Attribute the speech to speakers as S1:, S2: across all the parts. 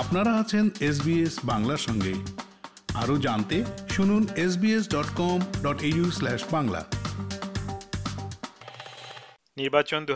S1: আপনারা আছেন এসবিএস বাংলার সঙ্গে। আরও জানতে শুনুন SBS dot com dot Bangla.
S2: নির্বাচন দু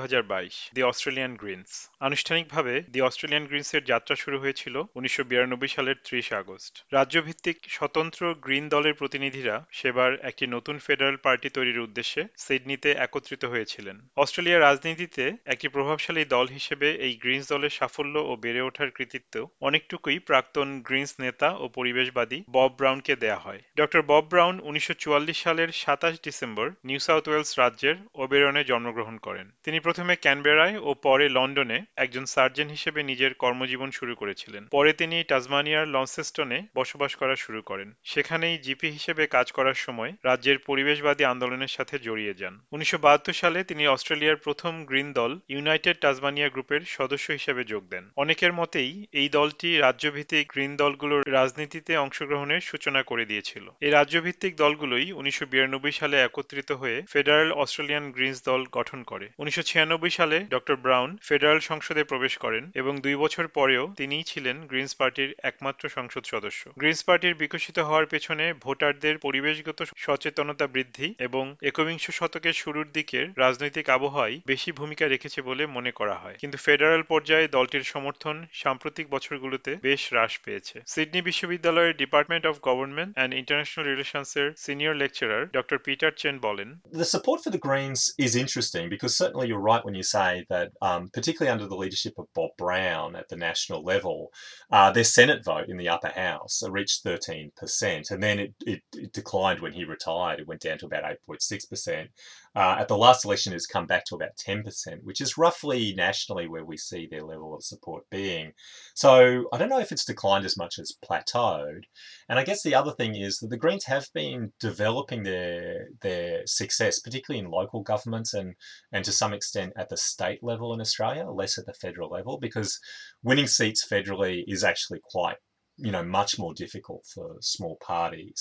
S2: দি অস্ট্রেলিয়ান গ্রিনস। আনুষ্ঠানিকভাবে দি অস্ট্রেলিয়ান গ্রিনসের যাত্রা শুরু হয়েছিল উনিশশো বিরানব্বই সালের ত্রিশ আগস্ট। রাজ্যভিত্তিক স্বতন্ত্র গ্রিন দলের প্রতিনিধিরা সেবার একটি নতুন ফেডারেল পার্টি তৈরির উদ্দেশ্যে সিডনিতে একত্রিত হয়েছিলেন। অস্ট্রেলিয়ার রাজনীতিতে একটি প্রভাবশালী দল হিসেবে এই গ্রিনস দলের সাফল্য ও বেড়ে ওঠার কৃতিত্ব অনেকটুকুই প্রাক্তন গ্রিনস নেতা ও পরিবেশবাদী বব ব্রাউনকে দেয়া হয়। ডক্টর বব ব্রাউন উনিশশো চুয়াল্লিশ সালের সাতাশ ডিসেম্বর নিউ সাউথ ওয়েলস রাজ্যের ওবেরনে জন্মগ্রহণ করেন। তিনি প্রথমে ক্যানবেরায় ও পরে লন্ডনে একজন সার্জন হিসেবে নিজের কর্মজীবন শুরু করেছিলেন। পরে তিনি টাজমানিয়ার লন্সেস্টনে বসবাস করা শুরু করেন। সেখানেই জিপি হিসেবে কাজ করার সময় রাজ্যের পরিবেশবাদী আন্দোলনের সাথে জড়িয়ে যান। উনিশশো সালে তিনি অস্ট্রেলিয়ার প্রথম গ্রিন দল ইউনাইটেড টাজমানিয়া গ্রুপের সদস্য হিসেবে যোগ দেন। অনেকের মতেই এই দলটি রাজ্যভিত্তিক গ্রিন দলগুলোর রাজনীতিতে অংশগ্রহণের সূচনা করে দিয়েছিল। এই রাজ্যভিত্তিক দলগুলোই উনিশশো বিরানব্বই সালে একত্রিত হয়ে ফেডারেল অস্ট্রেলিয়ান গ্রিনস দল গঠন করে। উনিশশো ছিয়ানব্বই সালে ডক্টর ব্রাউন ফেডারেল সংসদে প্রবেশ করেন এবং দুই বছর পরেও তিনিই ছিলেন গ্রিনস পার্টির একমাত্র সংসদ সদস্য। গ্রিনস পার্টির বিকশিত হওয়ার পেছনে ভোটারদের পরিবেশগত সচেতনতা বৃদ্ধি এবং একবিংশ শতকের শুরুর দিকের রাজনৈতিক আবহাওয়াই বেশি ভূমিকা রেখেছে বলে মনে করা হয়। কিন্তু ফেডারেল পর্যায়ে দলটির সমর্থন সাম্প্রতিক বছরগুলোতে বেশ হ্রাস পেয়েছে। সিডনি বিশ্ববিদ্যালয়ের department of government and international রিলেশনসের senior lecturer doctor Peter Chen বলেন
S3: The support for the Greens is interesting because certainly you're right when you say that, um, particularly under the leadership of Bob Brown at the national level, uh, their Senate vote in the upper house reached 13%, and then it, it, it declined when he retired. It went down to about 8.6%. Uh, at the last election, it's come back to about 10%, which is roughly nationally where we see their level of support being. So I don't know if it's declined as much as plateaued. And I guess the other thing is that the Greens have been developing their their success, particularly in local governments and and to some extent at the state level in Australia, less at the federal level, because winning seats federally is actually quite you know, much more difficult for small parties.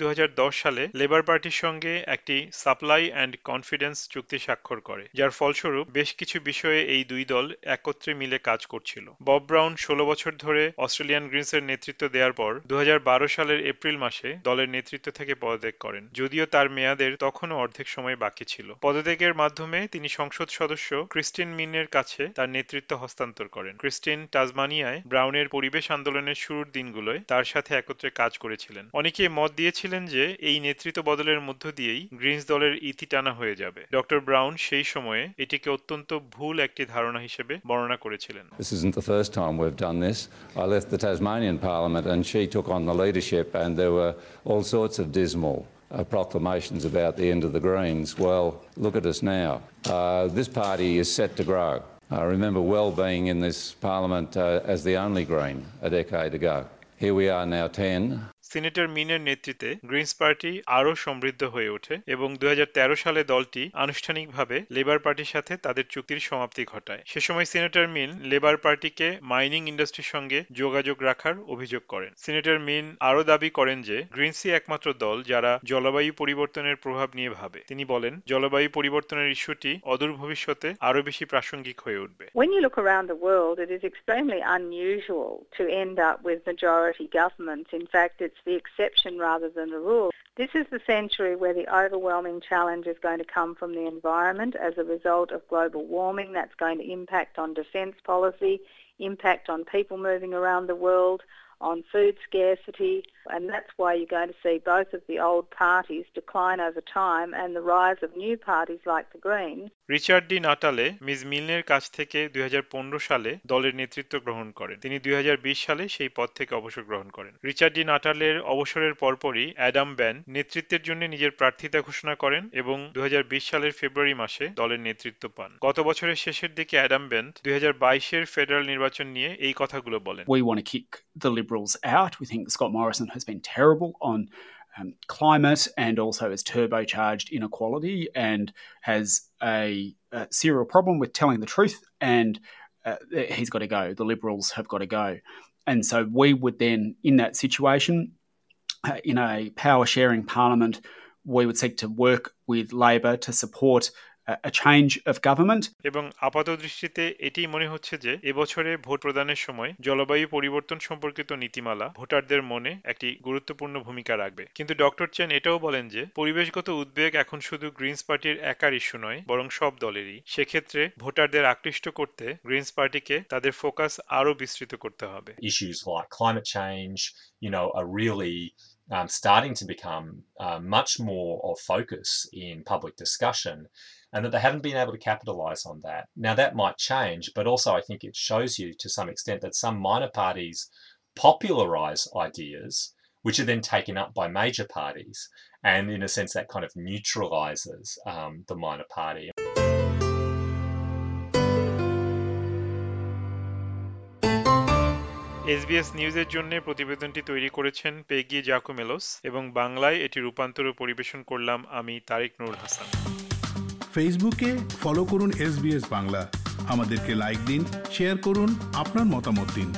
S2: দু হাজার দশ সালে labour পার্টির সঙ্গে একটি supply and confidence চুক্তি স্বাক্ষর করে, যার ফলস্বরূপ বেশ কিছু বিষয়ে এই দুই দল একত্রে মিলে কাজ করছিল। বব ব্রাউন ষোলো বছর ধরে অস্ট্রেলিয়ান গ্রিনসের নেতৃত্ব দেওয়ার পর দু হাজার বারো সালের এপ্রিল মাসে দলের নেতৃত্ব থেকে পদত্যাগ করেন, যদিও তার মেয়াদের তখনও অর্ধেক সময় বাকি ছিল। পদত্যাগের মাধ্যমে তিনি সংসদ সদস্য ক্রিস্টিন মিনের কাছে তার নেতৃত্ব হস্তান্তর করেন। ক্রিস্টিন টাজমানিয়ায় ব্রাউনের পরিবেশ আন্দোলনের শুরুর দিনগুলোয় তার সাথে একত্রে কাজ করেছিলেন অনেকে মত দিয়েছিলেন যে এই নেতৃত্ব বদলের মধ্য দিয়েই গ্রিনস দলের ইতি টানা হয়ে যাবে ডক্টর ব্রাউন সেই সময়ে এটিকে অত্যন্ত ভুল একটি ধারণা হিসেবে বর্ণনা করেছিলেন
S4: This isn't the first time we've done this. I left the Tasmanian Parliament and she took on the leadership, and there were all sorts of dismal uh, proclamations about the end of the Greens. Well, look at us now. Uh, this party is set to grow. I remember well being in this Parliament uh, as the only Green a decade ago. Here we are now 10.
S2: Senator মিনের নেতৃত্বে Greens party আরও সমৃদ্ধ হয়ে ওঠে এবং দু সালে দলটি আনুষ্ঠানিকভাবে লেবার পার্টির সাথে তাদের চুক্তির সমাপ্তি ঘটায়। সে সময় সিনেটর মিন লেবার পার্টিকে মাইনিং ইন্ডাস্ট্রির সঙ্গে যোগাযোগ রাখার অভিযোগ করেন। সিনেটর মিন আরও দাবি করেন যে গ্রিনসই একমাত্র দল যারা জলবায়ু পরিবর্তনের প্রভাব নিয়ে ভাবে। তিনি বলেন জলবায়ু পরিবর্তনের ইস্যুটি অদূর ভবিষ্যতে আরও বেশি প্রাসঙ্গিক হয়ে উঠবে।
S5: It is extremely unusual to end up with majority governments. In fact, it's the exception rather than the rule. This is the century where the overwhelming challenge is going to come from the environment as a result of global warming. That's going to impact on defence policy, impact on people moving around the world, on food scarcity, and that's why you're going to see both of the old parties decline over time and the rise of new parties like the Greens.
S2: Richard Di Natale Miss মিলনের কাছ থেকে দুই সালে দলের নেতৃত্ব গ্রহণ করেন। তিনি দুই সালে সেই পদ থেকে অবসর গ্রহণ করেন। রিচার্ড ডি নাটালের অবসরের পরপরই অ্যাডাম ব্যান নেতৃত্বের জন্য নিজের প্রার্থিতা ঘোষণা করেন এবং দুই হাজার বিশ সালের ফেব্রুয়ারি মাসে দলের নেতৃত্ব পান। গত বছরের শেষের দিকে অ্যাডাম ব্যান দুই এর ফেডারেল নির্বাচন নিয়ে এই কথাগুলো বলেন।
S6: We want to kick the Liberals out. We think Scott Morrison has been terrible on um, climate and also has turbocharged inequality and has a, a serial problem with telling the truth. And uh, he's got to go. The Liberals have got to go. And so we would then, in that situation, uh, in a power sharing parliament, we would seek to work with Labor to support a change of government.
S2: এবং আপাত দৃষ্টিতে এটি মনে হচ্ছে যে এবছরে vote প্রদানের সময় জলবায়ু পরিবর্তন সম্পর্কিত নীতিমালা ভোটারদের মনে একটি গুরুত্বপূর্ণ ভূমিকা রাখবে। কিন্তু ডক্টর চেন এটাও বলেন যে পরিবেশগত উদ্বেগ এখন শুধু গ্রিনস পার্টির একার ইস্যু নয় বরং সব দলেরই। সেক্ষেত্রে ভোটারদের আকৃষ্ট করতে গ্রিনস পার্টিকে তাদের ফোকাস আরও বিস্তৃত করতে হবে।
S3: Issues like climate change, you know, are really um, starting to become uh, much more of focus in public discussion and that they haven't been able to capitalize on that. Now, that might change, but also I think it shows you to some extent that some minor parties popularize ideas which are then taken up by major parties. And in a sense, that kind of neutralizes um, the minor party.
S2: SBS নিউজের জন্য প্রতিবেদনটি তৈরি করেছেন পেগি জাকুমেলোস এবং বাংলায় এটি রূপান্তর পরিবেশন করলাম আমি তারিক নুর হাসান।
S1: ফেসবুকে ফলো করুন এস বাংলা। আমাদেরকে লাইক দিন, শেয়ার করুন, আপনার মতামত দিন।